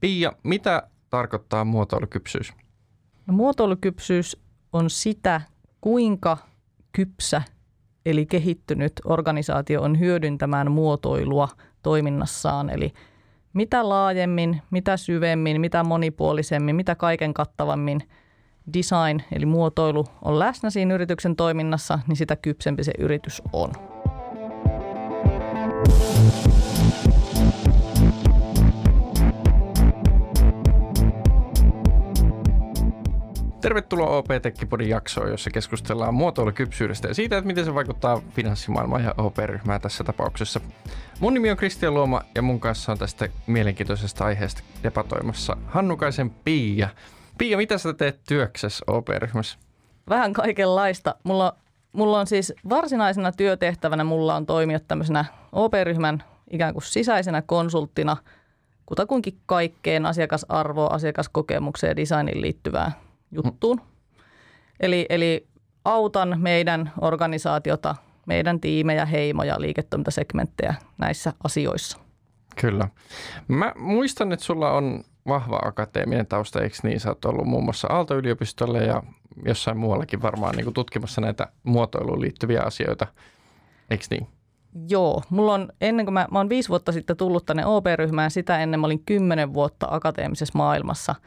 Pia, mitä tarkoittaa muotoilukypsyys? No, muotoilukypsyys on sitä, kuinka kypsä eli kehittynyt organisaatio on hyödyntämään muotoilua toiminnassaan. Eli mitä laajemmin, mitä syvemmin, mitä monipuolisemmin, mitä kaiken kattavammin design eli muotoilu on läsnä siinä yrityksen toiminnassa, niin sitä kypsempi se yritys on. Tervetuloa OP Tekkipodin jaksoon, jossa keskustellaan muotoilukypsyydestä ja siitä, että miten se vaikuttaa finanssimaailmaan ja OP-ryhmään tässä tapauksessa. Mun nimi on Kristian Luoma ja mun kanssa on tästä mielenkiintoisesta aiheesta debatoimassa Hannukaisen Pia. Pia, mitä sä teet työksessä OP-ryhmässä? Vähän kaikenlaista. Mulla, mulla on siis varsinaisena työtehtävänä mulla on toimia tämmöisenä OP-ryhmän ikään kuin sisäisenä konsulttina kutakuinkin kaikkeen asiakasarvoa, asiakaskokemukseen ja designin liittyvää juttuun. Eli, eli autan meidän organisaatiota, meidän tiimejä, heimoja, liiketoimintasegmenttejä näissä asioissa. Kyllä. Mä muistan, että sulla on vahva akateeminen tausta, eikö niin? Sä oot ollut muun muassa Aalto-yliopistolle ja jossain muuallakin varmaan niin kuin tutkimassa näitä muotoiluun liittyviä asioita, eikö niin? Joo, mulla on ennen kuin mä, mä oon viisi vuotta sitten tullut tänne OP-ryhmään, sitä ennen mä olin kymmenen vuotta akateemisessa maailmassa –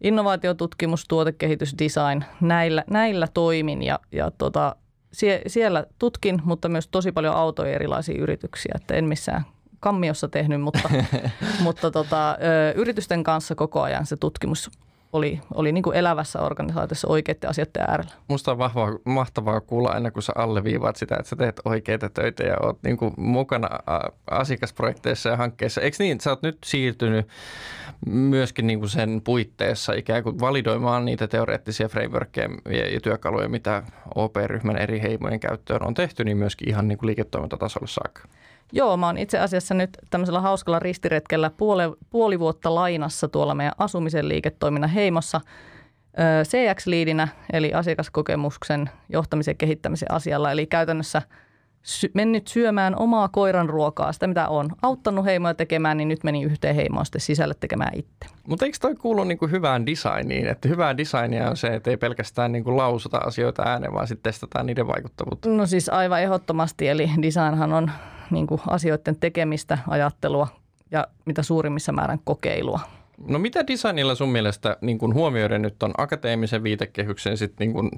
innovaatiotutkimus, tuotekehitys, design, näillä, näillä toimin ja, ja tota, sie, siellä tutkin, mutta myös tosi paljon autoja erilaisia yrityksiä, että en missään kammiossa tehnyt, mutta, mutta tota, yritysten kanssa koko ajan se tutkimus oli, oli niin kuin elävässä organisaatiossa oikeiden asioiden äärellä. Musta on vahvaa, mahtavaa kuulla aina, kun sä alleviivaat sitä, että sä teet oikeita töitä ja oot niin kuin mukana asiakasprojekteissa ja hankkeissa. Eikö niin, sä oot nyt siirtynyt myöskin niin kuin sen puitteissa ikään kuin validoimaan niitä teoreettisia frameworkkeja ja työkaluja, mitä OP-ryhmän eri heimojen käyttöön on tehty, niin myöskin ihan niin kuin liiketoimintatasolle saakka. Joo, mä oon itse asiassa nyt tämmöisellä hauskalla ristiretkellä puoli, puoli vuotta lainassa tuolla meidän asumisen liiketoiminnan heimossa CX-liidinä, eli asiakaskokemuksen johtamisen kehittämisen asialla. Eli käytännössä sy- mennyt syömään omaa koiran ruokaa, sitä mitä on auttanut heimoja tekemään, niin nyt meni yhteen heimoon sitten sisälle tekemään itse. Mutta eikö toi kuulu niin kuin hyvään designiin? Että hyvää designia on se, että ei pelkästään niin kuin lausuta asioita ääneen, vaan sitten testataan niiden vaikuttavuutta. No siis aivan ehdottomasti, eli designhan on niin kuin asioiden tekemistä, ajattelua ja mitä suurimmissa määrän kokeilua. No mitä designilla sun mielestä niin kuin huomioiden nyt on akateemisen viitekehyksen sitten niin kuin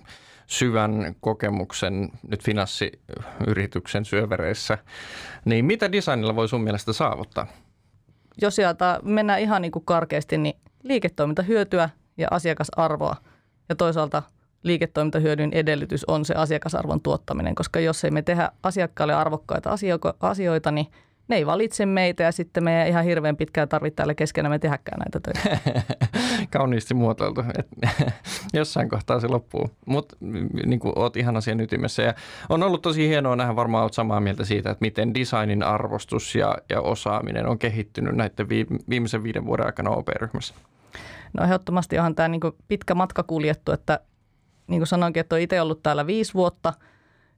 syvän kokemuksen nyt finanssiyrityksen syövereissä, niin mitä designilla voi sun mielestä saavuttaa? Jos sieltä mennään ihan niin kuin karkeasti, niin liiketoimintahyötyä ja asiakasarvoa ja toisaalta liiketoimintahyödyn edellytys on se asiakasarvon tuottaminen, koska jos ei me tehdä asiakkaalle arvokkaita asioita, niin – ne ei valitse meitä ja sitten me ei ihan hirveän pitkään tarvitse täällä keskenä me tehdäkään näitä töitä. Kauniisti muotoiltu, jossain kohtaa se loppuu. Mutta niin oot ihan asian ytimessä ja on ollut tosi hienoa nähdä varmaan oot samaa mieltä siitä, että miten designin arvostus ja, ja osaaminen on kehittynyt näiden viimeisen viiden vuoden aikana OP-ryhmässä. No ehdottomasti onhan tämä niin pitkä matka kuljettu, että niin kuin sanoinkin, että on itse ollut täällä viisi vuotta,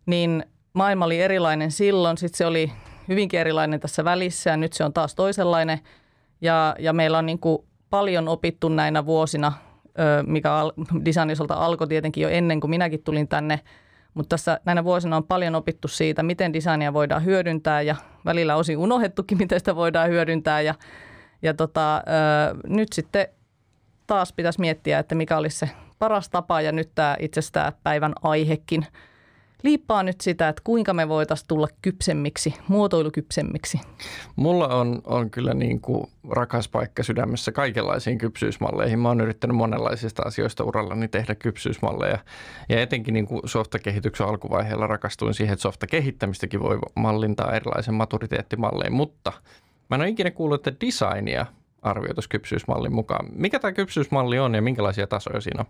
niin maailma oli erilainen silloin. Sitten se oli hyvinkin erilainen tässä välissä ja nyt se on taas toisenlainen. Ja, ja meillä on niin kuin paljon opittu näinä vuosina, mikä designisolta alkoi tietenkin jo ennen kuin minäkin tulin tänne. Mutta tässä näinä vuosina on paljon opittu siitä, miten designia voidaan hyödyntää ja välillä osin unohdettukin, miten sitä voidaan hyödyntää. Ja, ja tota, nyt sitten taas pitäisi miettiä, että mikä olisi se paras tapa ja nyt tämä itse asiassa päivän aihekin – liippaa nyt sitä, että kuinka me voitaisiin tulla kypsemmiksi, muotoilukypsemmiksi? Mulla on, on kyllä niin kuin rakas paikka sydämessä kaikenlaisiin kypsyysmalleihin. Mä oon yrittänyt monenlaisista asioista urallani tehdä kypsyysmalleja. Ja etenkin niin kuin softakehityksen alkuvaiheella rakastuin siihen, että softakehittämistäkin voi mallintaa erilaisen maturiteettimallein. Mutta mä en ole ikinä kuullut, että designia arvioitaisiin kypsyysmallin mukaan. Mikä tämä kypsyysmalli on ja minkälaisia tasoja siinä on?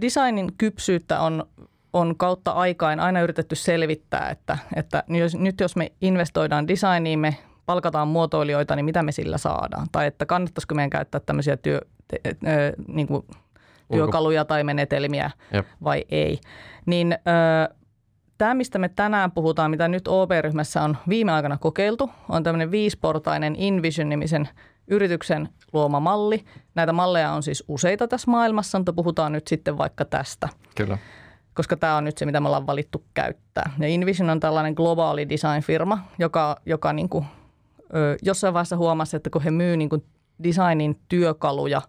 Designin kypsyyttä on on kautta aikain aina yritetty selvittää, että, että nyt jos me investoidaan designiin, me palkataan muotoilijoita, niin mitä me sillä saadaan? Tai että kannattaisiko meidän käyttää tämmöisiä työ, te, te, niin kuin työkaluja tai menetelmiä Jep. vai ei. Niin ö, tämä, mistä me tänään puhutaan, mitä nyt OP-ryhmässä on viime aikana kokeiltu, on tämmöinen viisportainen InVision-nimisen yrityksen luoma malli. Näitä malleja on siis useita tässä maailmassa, mutta puhutaan nyt sitten vaikka tästä. Kyllä. Koska tämä on nyt se, mitä me ollaan valittu käyttää. Ja InVision on tällainen globaali design-firma, joka, joka niin kuin, ö, jossain vaiheessa huomasi, että kun he myy niin kuin designin työkaluja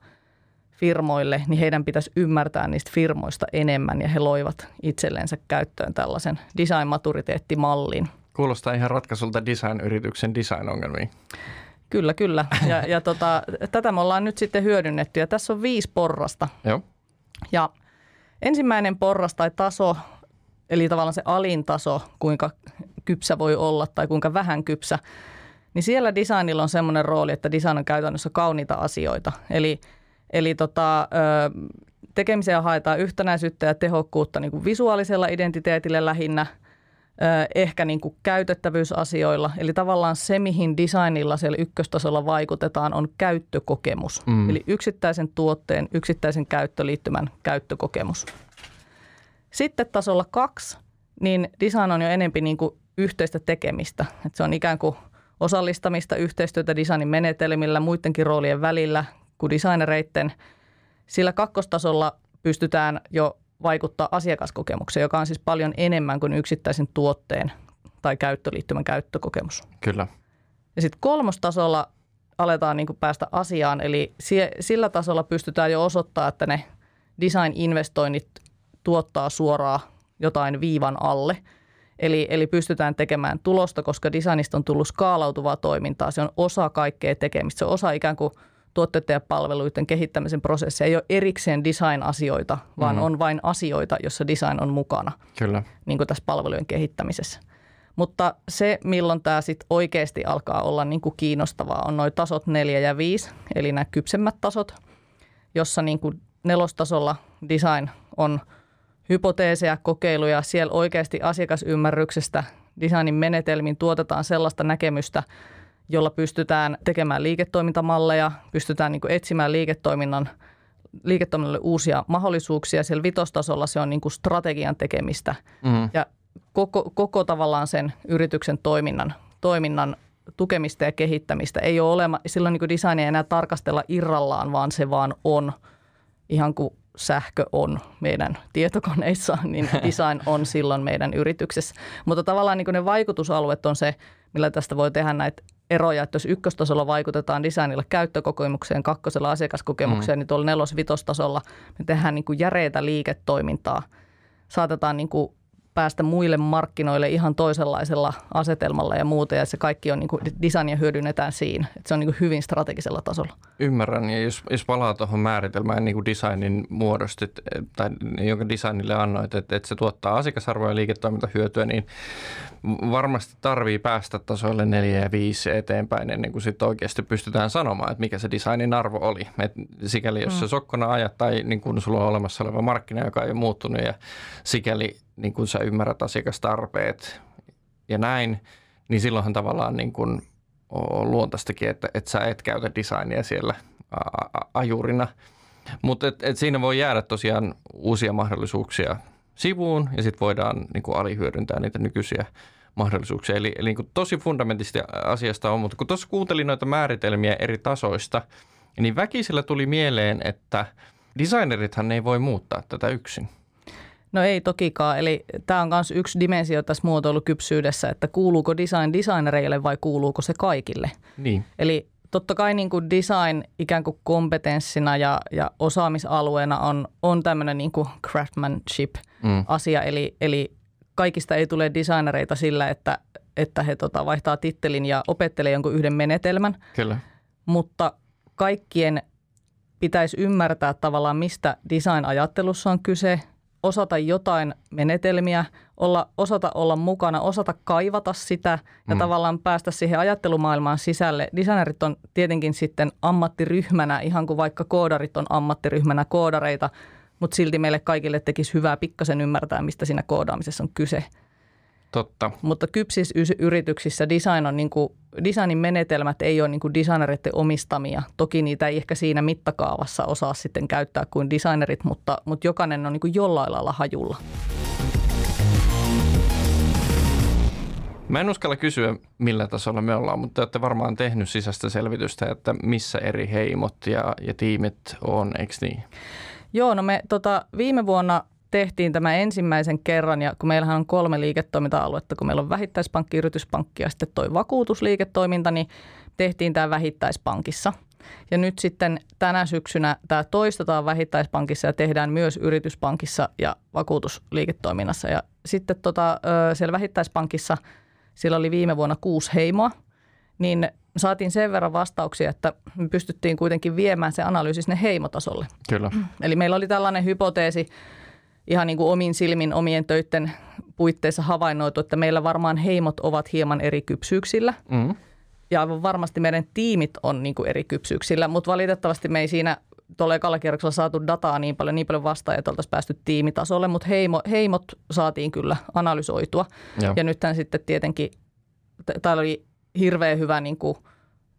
firmoille, niin heidän pitäisi ymmärtää niistä firmoista enemmän ja he loivat itsellensä käyttöön tällaisen design-maturiteettimallin. Kuulostaa ihan ratkaisulta design-yrityksen design-ongelmiin. Kyllä, kyllä. Ja, ja tota, tätä me ollaan nyt sitten hyödynnetty ja tässä on viisi porrasta. Joo. Ja ensimmäinen porras tai taso, eli tavallaan se alin taso, kuinka kypsä voi olla tai kuinka vähän kypsä, niin siellä designilla on semmoinen rooli, että design on käytännössä kauniita asioita. Eli, eli tota, tekemiseen haetaan yhtenäisyyttä ja tehokkuutta niin kuin visuaalisella identiteetillä lähinnä – ehkä niin kuin käytettävyysasioilla. Eli tavallaan se, mihin designilla siellä ykköstasolla vaikutetaan, on käyttökokemus. Mm. Eli yksittäisen tuotteen, yksittäisen käyttöliittymän käyttökokemus. Sitten tasolla kaksi, niin design on jo enempi niin kuin yhteistä tekemistä. Et se on ikään kuin osallistamista, yhteistyötä designin menetelmillä, muidenkin roolien välillä kuin designereiden. Sillä kakkostasolla pystytään jo vaikuttaa asiakaskokemukseen, joka on siis paljon enemmän kuin yksittäisen tuotteen tai käyttöliittymän käyttökokemus. Kyllä. Ja sitten kolmostasolla aletaan niin päästä asiaan, eli sillä tasolla pystytään jo osoittaa, että ne design-investoinnit tuottaa suoraan jotain viivan alle. Eli, eli pystytään tekemään tulosta, koska designista on tullut skaalautuvaa toimintaa. Se on osa kaikkea tekemistä. Se on osa ikään kuin – tuotteiden ja palveluiden kehittämisen prosessi ei ole erikseen design-asioita, vaan mm. on vain asioita, jossa design on mukana. Kyllä. Niin kuin tässä palvelujen kehittämisessä. Mutta se, milloin tämä sitten oikeasti alkaa olla niin kuin kiinnostavaa, on noin tasot 4 ja 5, eli nämä kypsemmät tasot, jossa niin kuin nelostasolla design on hypoteeseja, kokeiluja. Siellä oikeasti asiakasymmärryksestä designin menetelmin tuotetaan sellaista näkemystä – jolla pystytään tekemään liiketoimintamalleja, pystytään niin kuin etsimään liiketoiminnan liiketoiminnalle uusia mahdollisuuksia. Siellä vitostasolla se on niin kuin strategian tekemistä mm. ja koko, koko tavallaan sen yrityksen toiminnan, toiminnan tukemista ja kehittämistä. Ei ole olema, silloin niin designia ei enää tarkastella irrallaan, vaan se vaan on ihan kuin sähkö on meidän tietokoneissa, niin design on silloin meidän yrityksessä. Mutta tavallaan niin ne vaikutusalueet on se, millä tästä voi tehdä näitä eroja, että jos ykköstasolla vaikutetaan designilla käyttökokemukseen, kakkosella asiakaskokemukseen, mm. niin tuolla nelos-vitostasolla me tehdään niin kuin järeitä liiketoimintaa. Saatetaan niin kuin päästä muille markkinoille ihan toisenlaisella asetelmalla ja muuta, ja se kaikki on niin kuin designia hyödynnetään siinä. Että se on niin kuin hyvin strategisella tasolla. Ymmärrän, ja jos, jos palaa tuohon määritelmään niin kuin designin muodostit, tai jonka designille annoit, että, että se tuottaa asiakasarvoa ja liiketoimintahyötyä, niin varmasti tarvii päästä tasoille neljä ja viisi eteenpäin ennen kuin sitten oikeasti pystytään sanomaan, että mikä se designin arvo oli. Et sikäli jos mm. se sokkona ajat tai niin kun sulla on olemassa oleva markkina, joka ei ole muuttunut ja sikäli niin kun sä ymmärrät asiakastarpeet ja näin, niin silloinhan tavallaan niin kun on luontaistakin, että, että sä et käytä designia siellä ajurina. Mutta et, et siinä voi jäädä tosiaan uusia mahdollisuuksia sivuun ja sitten voidaan niin kuin alihyödyntää niitä nykyisiä mahdollisuuksia. Eli, eli niin tosi fundamentisesti asiasta on, mutta kun tuossa kuuntelin noita määritelmiä eri tasoista, niin väkisellä tuli mieleen, että designerithan ei voi muuttaa tätä yksin. No ei tokikaan, eli tämä on myös yksi dimensio tässä muotoilukypsyydessä, että kuuluuko design designereille vai kuuluuko se kaikille. Niin. Eli totta kai niin kuin design ikään kuin kompetenssina ja, ja osaamisalueena on, on tämmöinen niin kuin craftsmanship-asia, mm. eli, eli kaikista ei tule designereita sillä, että, että he tota, vaihtaa tittelin ja opettelee jonkun yhden menetelmän. Kyllä. Mutta kaikkien pitäisi ymmärtää tavallaan, mistä design-ajattelussa on kyse, osata jotain menetelmiä, olla, osata olla mukana, osata kaivata sitä ja mm. tavallaan päästä siihen ajattelumaailmaan sisälle. Designerit on tietenkin sitten ammattiryhmänä, ihan kuin vaikka koodarit on ammattiryhmänä koodareita, mutta silti meille kaikille tekisi hyvää pikkasen ymmärtää, mistä siinä koodaamisessa on kyse. Totta. Mutta kypsissä yrityksissä design on niin kuin, designin menetelmät ei ole niin kuin designereiden omistamia. Toki niitä ei ehkä siinä mittakaavassa osaa sitten käyttää kuin designerit, mutta, mutta jokainen on niin kuin jollain lailla hajulla. Mä en uskalla kysyä, millä tasolla me ollaan, mutta te olette varmaan tehnyt sisäistä selvitystä, että missä eri heimot ja, ja tiimit on, eikö niin? Joo, no me tota, viime vuonna tehtiin tämä ensimmäisen kerran, ja kun meillähän on kolme liiketoiminta-aluetta, kun meillä on vähittäispankki, yrityspankki ja sitten toi vakuutusliiketoiminta, niin tehtiin tämä vähittäispankissa. Ja nyt sitten tänä syksynä tämä toistetaan vähittäispankissa ja tehdään myös yrityspankissa ja vakuutusliiketoiminnassa. Ja sitten tota, siellä vähittäispankissa sillä oli viime vuonna kuusi heimoa, niin saatiin sen verran vastauksia, että me pystyttiin kuitenkin viemään se analyysi sinne heimotasolle. Kyllä. Eli meillä oli tällainen hypoteesi, ihan niin kuin omin silmin omien töiden puitteissa havainnoitu, että meillä varmaan heimot ovat hieman eri kypsyyksillä. Mm. Ja aivan varmasti meidän tiimit on niin kuin eri kypsyyksillä, mutta valitettavasti me ei siinä tuolla ekalla kierroksella saatu dataa niin paljon, niin paljon vastaajia, että oltaisiin päästy tiimitasolle, mutta heimo, heimot saatiin kyllä analysoitua. Joo. Ja nythän sitten tietenkin, täällä oli hirveän hyvä niin kuin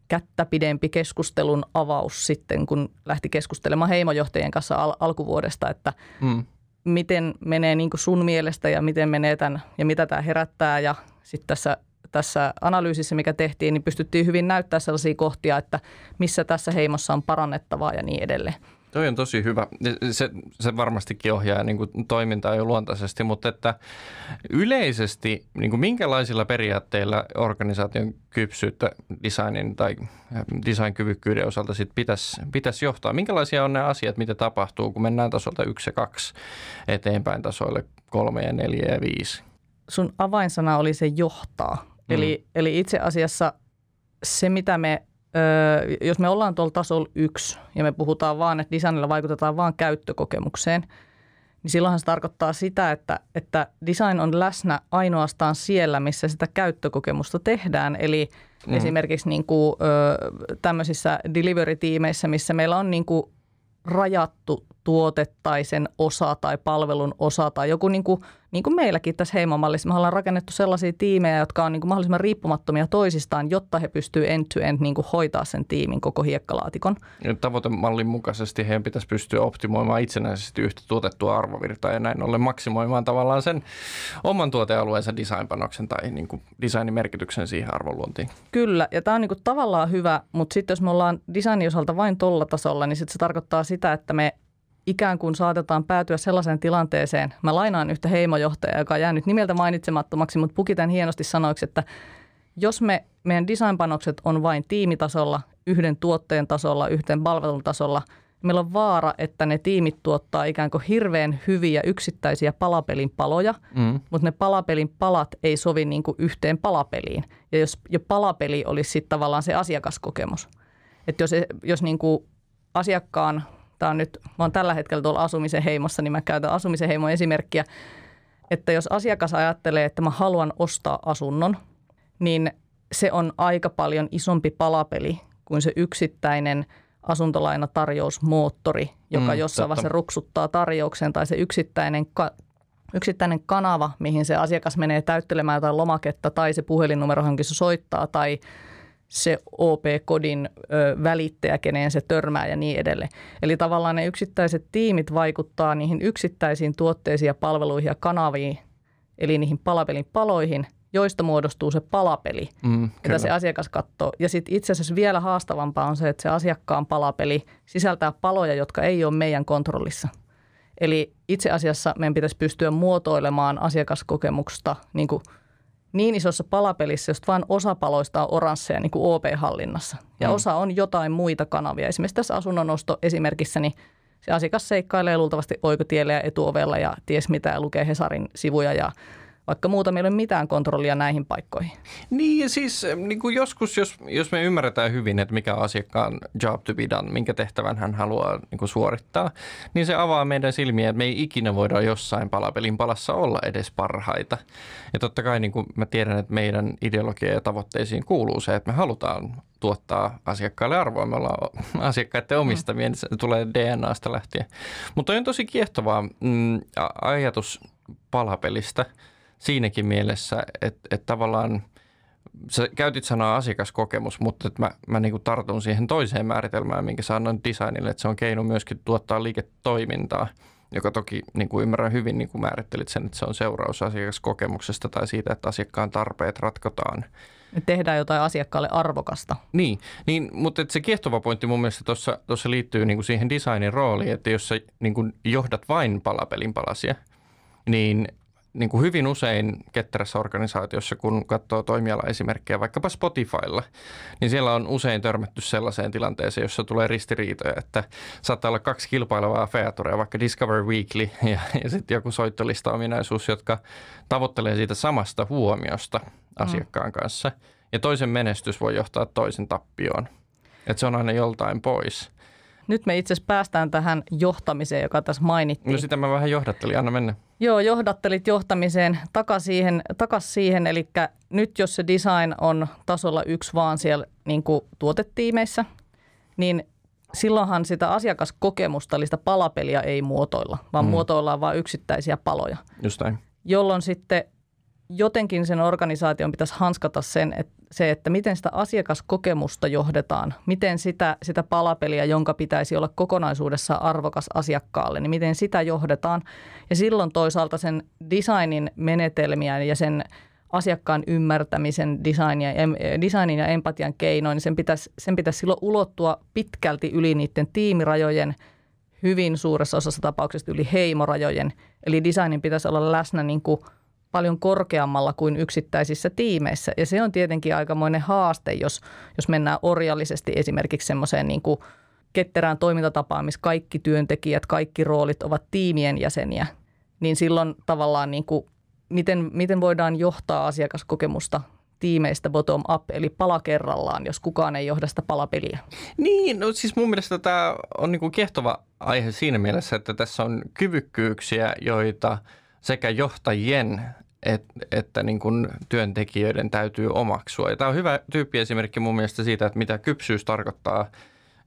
kättä pidempi keskustelun avaus sitten, kun lähti keskustelemaan heimojohtajien kanssa al- alkuvuodesta, että mm miten menee niin kuin sun mielestä ja miten menee tämän ja mitä tämä herättää. Ja sitten tässä, tässä analyysissä, mikä tehtiin, niin pystyttiin hyvin näyttää sellaisia kohtia, että missä tässä heimossa on parannettavaa ja niin edelleen. Toi on tosi hyvä. Se, se varmastikin ohjaa niin kuin toimintaa jo luontaisesti, mutta että yleisesti niin kuin minkälaisilla periaatteilla organisaation kypsyyttä designin tai designkyvykkyyden osalta sit pitäisi, pitäisi johtaa? Minkälaisia on ne asiat, mitä tapahtuu, kun mennään tasolta yksi ja kaksi eteenpäin tasoille kolme ja neljä ja viisi? Sun avainsana oli se johtaa. Mm. Eli, eli itse asiassa se, mitä me Öö, jos me ollaan tuolla tasolla yksi ja me puhutaan vaan, että designilla vaikutetaan vaan käyttökokemukseen, niin silloinhan se tarkoittaa sitä, että, että design on läsnä ainoastaan siellä, missä sitä käyttökokemusta tehdään. Eli mm. esimerkiksi niin kuin, ö, tämmöisissä delivery-tiimeissä, missä meillä on niin kuin rajattu tuote tai sen osa tai palvelun osa tai joku niin kuin – niin kuin meilläkin tässä heimomallissa, me ollaan rakennettu sellaisia tiimejä, jotka on niin kuin mahdollisimman riippumattomia toisistaan, jotta he pystyvät end-to-end niin kuin hoitaa sen tiimin koko hiekkalaatikon. Ja tavoitemallin mukaisesti heidän pitäisi pystyä optimoimaan itsenäisesti yhtä tuotettua arvovirtaa ja näin ollen maksimoimaan tavallaan sen oman tuotealueensa designpanoksen tai niin kuin designin merkityksen siihen arvonluontiin. Kyllä, ja tämä on niin kuin tavallaan hyvä, mutta sitten jos me ollaan designin osalta vain tuolla tasolla, niin sitten se tarkoittaa sitä, että me ikään kuin saatetaan päätyä sellaiseen tilanteeseen. Mä lainaan yhtä heimojohtajaa, joka on jäänyt nimeltä mainitsemattomaksi, mutta pukitän hienosti sanoiksi, että jos me, meidän designpanokset on vain tiimitasolla, yhden tuotteen tasolla, yhteen palvelun tasolla, meillä on vaara, että ne tiimit tuottaa ikään kuin hirveän hyviä yksittäisiä palapelin paloja, mm. mutta ne palapelin palat ei sovi niin kuin yhteen palapeliin. Ja jos jo palapeli olisi sitten tavallaan se asiakaskokemus. Että jos, jos niin kuin asiakkaan tämä on nyt, mä oon tällä hetkellä tuolla asumisen heimossa, niin mä käytän asumisen heimon esimerkkiä, että jos asiakas ajattelee, että mä haluan ostaa asunnon, niin se on aika paljon isompi palapeli kuin se yksittäinen asuntolainatarjousmoottori, joka mm, jossain vaiheessa ruksuttaa tarjouksen, tai se yksittäinen, ka- yksittäinen kanava, mihin se asiakas menee täyttelemään jotain lomaketta, tai se puhelinnumero, johonkin se soittaa, tai se OP-kodin ö, välittäjä, keneen se törmää ja niin edelleen. Eli tavallaan ne yksittäiset tiimit vaikuttaa niihin yksittäisiin tuotteisiin ja palveluihin ja kanaviin, eli niihin palapelin paloihin, joista muodostuu se palapeli, mm, mitä se asiakas katsoo. Ja sitten itse asiassa vielä haastavampaa on se, että se asiakkaan palapeli sisältää paloja, jotka ei ole meidän kontrollissa. Eli itse asiassa meidän pitäisi pystyä muotoilemaan asiakaskokemusta niin kuin – niin isossa palapelissä, josta vain osa paloista on oransseja niin kuin OP-hallinnassa. Ja mm. osa on jotain muita kanavia. Esimerkiksi tässä asunnonosto esimerkissä, niin se asiakas seikkailee luultavasti oikotiellä ja etuovella ja ties mitä ja lukee Hesarin sivuja ja vaikka muuta meillä ei ole mitään kontrollia näihin paikkoihin. Niin ja siis niin kuin joskus, jos, jos me ymmärretään hyvin, että mikä on asiakkaan job to be done, minkä tehtävän hän haluaa niin kuin suorittaa, niin se avaa meidän silmiä, että me ei ikinä voida jossain palapelin palassa olla edes parhaita. Ja totta kai niin kuin mä tiedän, että meidän ideologia ja tavoitteisiin kuuluu se, että me halutaan tuottaa asiakkaille arvoa. Me ollaan asiakkaiden omistamia, niin se tulee DNAsta lähtien. Mutta on tosi kiehtovaa mm, ajatus palapelistä – siinäkin mielessä, että, että tavallaan sä käytit sanaa asiakaskokemus, mutta että mä, mä niin kuin tartun siihen toiseen määritelmään, minkä sä annoin designille, että se on keino myöskin tuottaa liiketoimintaa. joka toki niin kuin ymmärrän hyvin, niin kuin määrittelit sen, että se on seuraus asiakaskokemuksesta tai siitä, että asiakkaan tarpeet ratkotaan. Tehdään jotain asiakkaalle arvokasta. Niin, niin mutta se kiehtova pointti mun mielestä tuossa liittyy niin kuin siihen designin rooliin, että jos sä niin kuin johdat vain palapelin palasia, niin niin kuin hyvin usein ketterässä organisaatiossa, kun katsoo toimialaesimerkkejä vaikkapa Spotifylla, niin siellä on usein törmätty sellaiseen tilanteeseen, jossa tulee ristiriitoja, että saattaa olla kaksi kilpailevaa featurea, vaikka Discover Weekly ja, ja sitten joku soittolista-ominaisuus, jotka tavoittelee siitä samasta huomiosta asiakkaan mm. kanssa. Ja toisen menestys voi johtaa toisen tappioon. Että se on aina joltain pois. Nyt me itse asiassa päästään tähän johtamiseen, joka tässä mainittiin. No sitä mä vähän johdattelin, anna mennä. Joo, johdattelit johtamiseen takaisin siihen, takas siihen, eli nyt jos se design on tasolla yksi vaan siellä niin kuin tuotetiimeissä, niin silloinhan sitä asiakaskokemusta, eli sitä palapeliä ei muotoilla, vaan mm. muotoillaan vain yksittäisiä paloja. Just näin. Jolloin sitten jotenkin sen organisaation pitäisi hanskata sen, että se, että miten sitä asiakaskokemusta johdetaan, miten sitä, sitä palapeliä, jonka pitäisi olla kokonaisuudessa arvokas asiakkaalle, niin miten sitä johdetaan. Ja silloin toisaalta sen designin menetelmiä ja sen asiakkaan ymmärtämisen designia, designin ja empatian keinoin, niin sen pitäisi, sen pitäisi silloin ulottua pitkälti yli niiden tiimirajojen, hyvin suuressa osassa tapauksista yli heimorajojen. Eli designin pitäisi olla läsnä niin kuin – paljon korkeammalla kuin yksittäisissä tiimeissä. Ja se on tietenkin aikamoinen haaste, jos, jos mennään orjallisesti esimerkiksi semmoiseen niin kuin ketterään toimintatapaan, missä kaikki työntekijät, kaikki roolit ovat tiimien jäseniä. Niin silloin tavallaan niin kuin, miten, miten voidaan johtaa asiakaskokemusta tiimeistä bottom up, eli pala kerrallaan, jos kukaan ei johda sitä palapeliä. Niin, no siis mun mielestä tämä on niin kuin kiehtova aihe siinä mielessä, että tässä on kyvykkyyksiä, joita – sekä johtajien että, niin kuin työntekijöiden täytyy omaksua. Ja tämä on hyvä tyyppiesimerkki mun mielestä siitä, että mitä kypsyys tarkoittaa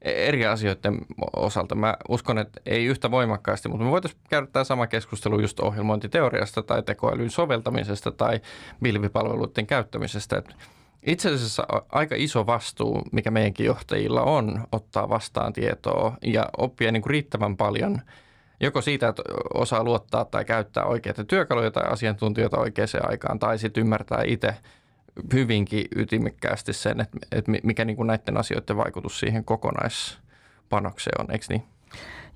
eri asioiden osalta. Mä uskon, että ei yhtä voimakkaasti, mutta me voitaisiin käydä tämä sama keskustelu just ohjelmointiteoriasta tai tekoälyn soveltamisesta tai pilvipalveluiden käyttämisestä. Että itse asiassa aika iso vastuu, mikä meidänkin johtajilla on, ottaa vastaan tietoa ja oppia niin kuin riittävän paljon – joko siitä, että osaa luottaa tai käyttää oikeita työkaluja tai asiantuntijoita oikeaan aikaan, tai sitten ymmärtää itse hyvinkin ytimekkäästi sen, että, että mikä niin kuin näiden asioiden vaikutus siihen kokonaispanokseen on, eikö niin?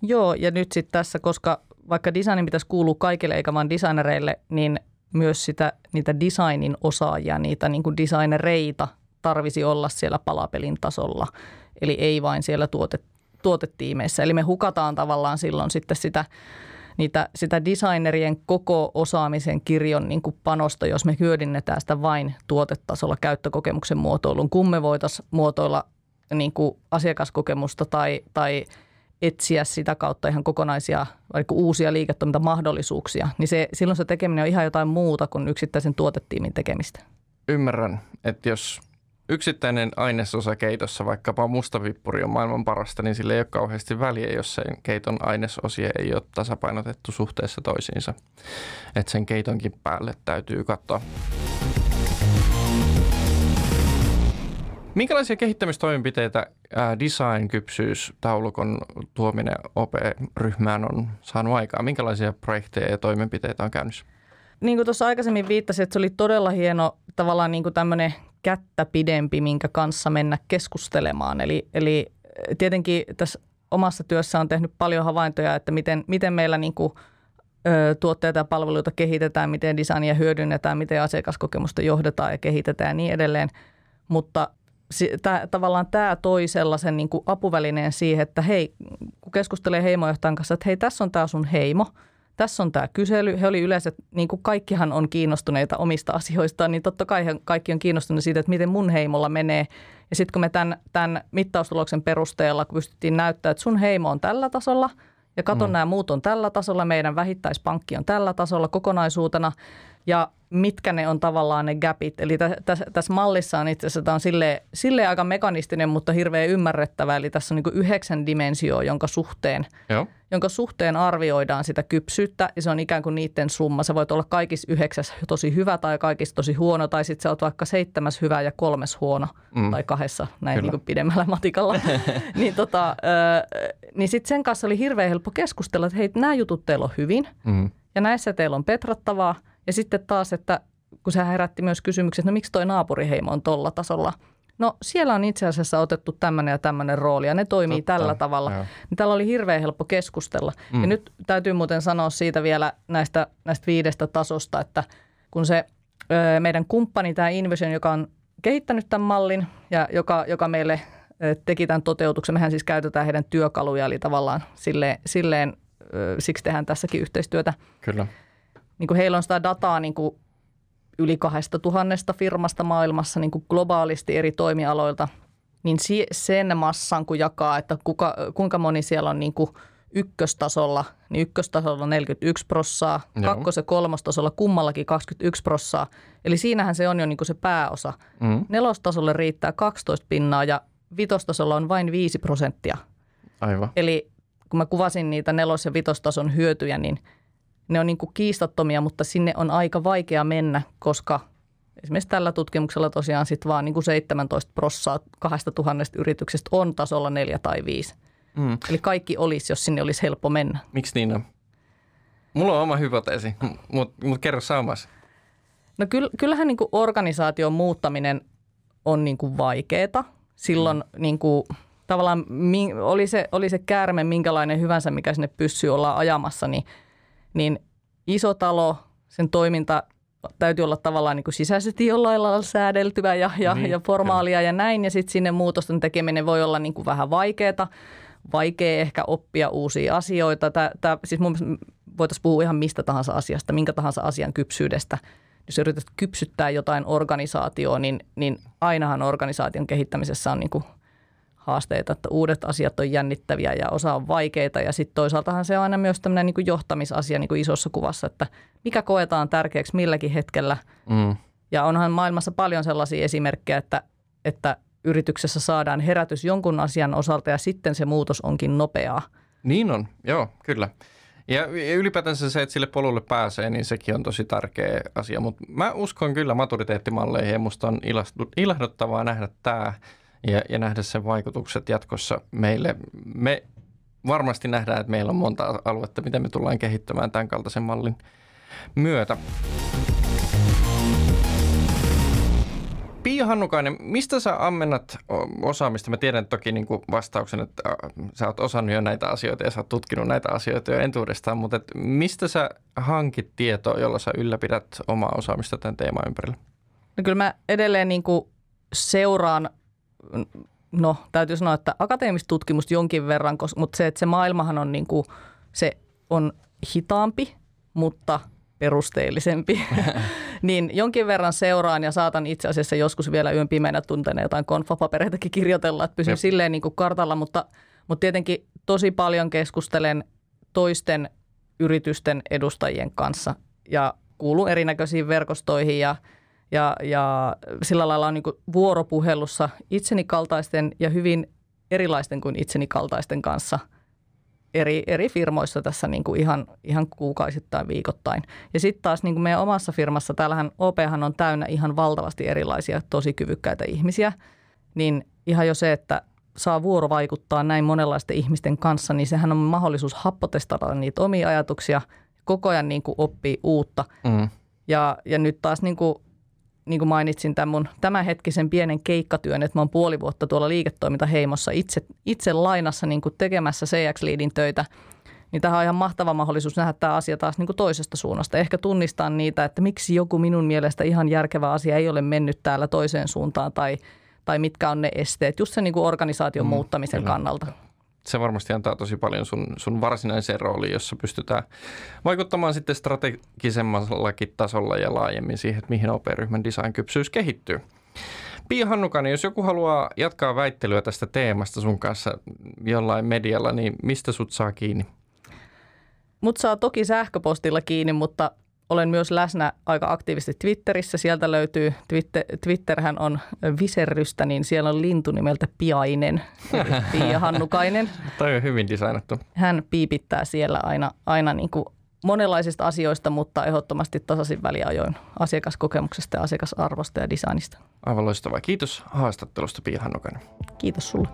Joo, ja nyt sitten tässä, koska vaikka designin pitäisi kuulua kaikille eikä vain designereille, niin myös sitä, niitä designin osaajia, niitä niin kuin designereita tarvisi olla siellä palapelin tasolla. Eli ei vain siellä tuotet, tuotetiimeissä. Eli me hukataan tavallaan silloin sitten sitä, niitä, sitä designerien koko osaamisen kirjon niin kuin panosta, jos me hyödynnetään sitä vain tuotetasolla käyttökokemuksen muotoilun, kun me voitaisiin muotoilla niin kuin asiakaskokemusta tai, tai etsiä sitä kautta ihan kokonaisia vaikka uusia liiketoimintamahdollisuuksia, niin se, silloin se tekeminen on ihan jotain muuta kuin yksittäisen tuotetiimin tekemistä. Ymmärrän, että jos yksittäinen ainesosa keitossa, vaikkapa mustavippuri on maailman parasta, niin sillä ei ole kauheasti väliä, jos sen keiton ainesosia ei ole tasapainotettu suhteessa toisiinsa. Että sen keitonkin päälle täytyy katsoa. Minkälaisia kehittämistoimenpiteitä design-kypsyys taulukon tuominen OP-ryhmään on saanut aikaa? Minkälaisia projekteja ja toimenpiteitä on käynnissä? Niin kuin tuossa aikaisemmin viittasin, että se oli todella hieno tavallaan niin kuin tämmöinen kättä pidempi, minkä kanssa mennä keskustelemaan. Eli, eli tietenkin tässä omassa työssä on tehnyt paljon havaintoja, että miten, miten meillä niin kuin, ö, tuotteita ja palveluita kehitetään, miten designia hyödynnetään, miten asiakaskokemusta johdetaan ja kehitetään ja niin edelleen. Mutta tää, tavallaan tämä toi sellaisen niin apuvälineen siihen, että hei, kun keskustelee heimojohtajan kanssa, että hei, tässä on tämä sun heimo – tässä on tämä kysely. He oli yleensä, niin kuin kaikkihan on kiinnostuneita omista asioistaan, niin totta kai kaikki on kiinnostuneita siitä, että miten mun heimolla menee. Ja sitten kun me tämän, tämän mittaustuloksen perusteella kun pystyttiin näyttämään, että sun heimo on tällä tasolla ja katon mm. nämä muut on tällä tasolla, meidän vähittäispankki on tällä tasolla kokonaisuutena ja mitkä ne on tavallaan ne gapit. Eli tässä täs, täs mallissa on itse asiassa, tämä on silleen, silleen aika mekanistinen, mutta hirveän ymmärrettävä. Eli tässä on niin yhdeksän dimensioa, jonka suhteen Joo jonka suhteen arvioidaan sitä kypsyyttä ja se on ikään kuin niiden summa. Se voit olla kaikissa yhdeksäs tosi hyvä tai kaikissa tosi huono tai sitten sä oot vaikka seitsemäs hyvä ja kolmes huono mm. tai kahdessa näin niin kuin pidemmällä matikalla. niin, tota, niin sitten sen kanssa oli hirveän helppo keskustella, että hei, nämä jutut teillä on hyvin Mm. ja näissä teillä on petrattavaa. Ja sitten taas, että kun se herätti myös kysymyksen, että no miksi toi naapuriheimo on tolla tasolla. No siellä on itse asiassa otettu tämmöinen ja tämmöinen rooli ja ne toimii Totta, tällä tavalla. joo. Niin tällä oli hirveän helppo keskustella. Mm. Ja nyt täytyy muuten sanoa siitä vielä näistä, näistä viidestä tasosta, että kun se ö, meidän kumppani, tämä Invision, joka on kehittänyt tämän mallin ja joka, joka meille teki tämän toteutuksen, mehän siis käytetään heidän työkaluja, eli tavallaan silleen, silleen siksi tehdään tässäkin yhteistyötä. Kyllä. Niin kuin heillä on sitä dataa niin kuin yli kahdesta tuhannesta firmasta maailmassa niin kuin globaalisti eri toimialoilta, niin sen massan kun jakaa, että kuka, kuinka moni siellä on niin kuin ykköstasolla, niin ykköstasolla on 41 prossaa, Joo. kakkos- ja kolmostasolla kummallakin 21 prossaa. Eli siinähän se on jo niin kuin se pääosa. Mm. Nelostasolle riittää 12 pinnaa ja vitostasolla on vain 5 prosenttia. Aivan. Eli kun mä kuvasin niitä nelos- ja vitostason hyötyjä, niin ne on niin kuin kiistattomia, mutta sinne on aika vaikea mennä, koska esimerkiksi tällä tutkimuksella tosiaan sitten vaan niin kuin 17 prossaa 2000 yrityksestä on tasolla neljä tai viisi. Mm. Eli kaikki olisi, jos sinne olisi helppo mennä. Miksi niin on? Mulla on oma hypoteesi, mutta mut kerro saamas. No kyll, kyllähän niin kuin organisaation muuttaminen on niin kuin vaikeaa. Silloin mm. niin kuin, tavallaan oli, se, oli se käärme minkälainen hyvänsä, mikä sinne pyssyy olla ajamassa, niin, niin iso talo, sen toiminta täytyy olla tavallaan niin kuin sisäisesti jollain lailla säädeltyä ja, ja, Niin, ja formaalia ja näin. Ja sitten sinne muutosten tekeminen voi olla niin kuin vähän vaikeaa. Vaikea ehkä oppia uusia asioita. Tää, tää, siis mun voitaisiin puhua ihan mistä tahansa asiasta, minkä tahansa asian kypsyydestä. Jos yrität kypsyttää jotain organisaatioon, niin, niin ainahan organisaation kehittämisessä on niin kuin haasteita, että uudet asiat on jännittäviä ja osa on vaikeita. Ja sitten toisaaltahan se on aina myös tämmöinen niin kuin johtamisasia niin kuin isossa kuvassa, että mikä koetaan tärkeäksi milläkin hetkellä. Mm. Ja onhan maailmassa paljon sellaisia esimerkkejä, että, että yrityksessä saadaan herätys jonkun asian osalta ja sitten se muutos onkin nopeaa. Niin on, joo, kyllä. Ja ylipäätänsä se, että sille polulle pääsee, niin sekin on tosi tärkeä asia. Mutta mä uskon kyllä maturiteettimalleihin ja musta on ilahduttavaa nähdä tämä ja, ja nähdä sen vaikutukset jatkossa meille. Me varmasti nähdään, että meillä on monta aluetta, miten me tullaan kehittämään tämän kaltaisen mallin myötä. Pia Hannukainen, mistä sä ammennat osaamista? Mä tiedän toki niin kuin vastauksen, että äh, sä oot osannut jo näitä asioita ja sä oot tutkinut näitä asioita jo entuudestaan, mutta et mistä sä hankit tietoa, jolla sä ylläpidät omaa osaamista tämän teeman ympärillä? No kyllä mä edelleen niin kuin seuraan, no täytyy sanoa, että akateemista tutkimusta jonkin verran, mutta se, että se maailmahan on niin kuin, se on hitaampi, mutta perusteellisempi, niin jonkin verran seuraan ja saatan itse asiassa joskus vielä yön pimeänä tunteena jotain konfapapereitakin kirjoitella, että pysyn Jep. silleen niin kuin kartalla, mutta, mutta tietenkin tosi paljon keskustelen toisten yritysten edustajien kanssa ja kuulun erinäköisiin verkostoihin ja, ja, ja sillä lailla on niin vuoropuhelussa itseni kaltaisten ja hyvin erilaisten kuin itseni kaltaisten kanssa eri, eri firmoissa tässä niin kuin ihan, ihan kuukausittain, viikoittain. Ja sitten taas niin kuin meidän omassa firmassa, täällähän OPhan on täynnä ihan valtavasti erilaisia tosi kyvykkäitä ihmisiä, niin ihan jo se, että saa vuorovaikuttaa näin monenlaisten ihmisten kanssa, niin sehän on mahdollisuus happotestata niitä omia ajatuksia, koko ajan niin kuin oppii uutta. Mm. Ja, ja nyt taas niin kuin, niin kuin mainitsin tämän mun tämänhetkisen pienen keikkatyön, että mä oon puoli vuotta tuolla liiketoimintaheimossa itse, itse lainassa niin kuin tekemässä CX-liidin töitä, niin tähän on ihan mahtava mahdollisuus nähdä tämä asia taas niin kuin toisesta suunnasta. Ehkä tunnistaa niitä, että miksi joku minun mielestä ihan järkevä asia ei ole mennyt täällä toiseen suuntaan tai, tai mitkä on ne esteet, just sen niin kuin organisaation Mm, muuttamisen kyllä. kannalta. Se varmasti antaa tosi paljon sun, sun varsinaiseen rooliin, jossa pystytään vaikuttamaan sitten strategisemmallakin tasolla ja laajemmin siihen, että mihin OP-ryhmän design-kypsyys kehittyy. Pia Hannukainen, jos joku haluaa jatkaa väittelyä tästä teemasta sun kanssa jollain medialla, niin mistä sut saa kiinni? Mut saa toki sähköpostilla kiinni, mutta olen myös läsnä aika aktiivisesti Twitterissä. Sieltä löytyy, Twitter, Twitterhän on viserrystä, niin siellä on lintu nimeltä Piainen, Pia Hannukainen. Toi on hyvin designattu. Hän piipittää siellä aina, aina niin kuin monenlaisista asioista, mutta ehdottomasti tasaisin väliajoin asiakaskokemuksesta ja asiakasarvosta ja designista. Aivan loistavaa. Kiitos haastattelusta Pia Hannukainen. Kiitos sulle.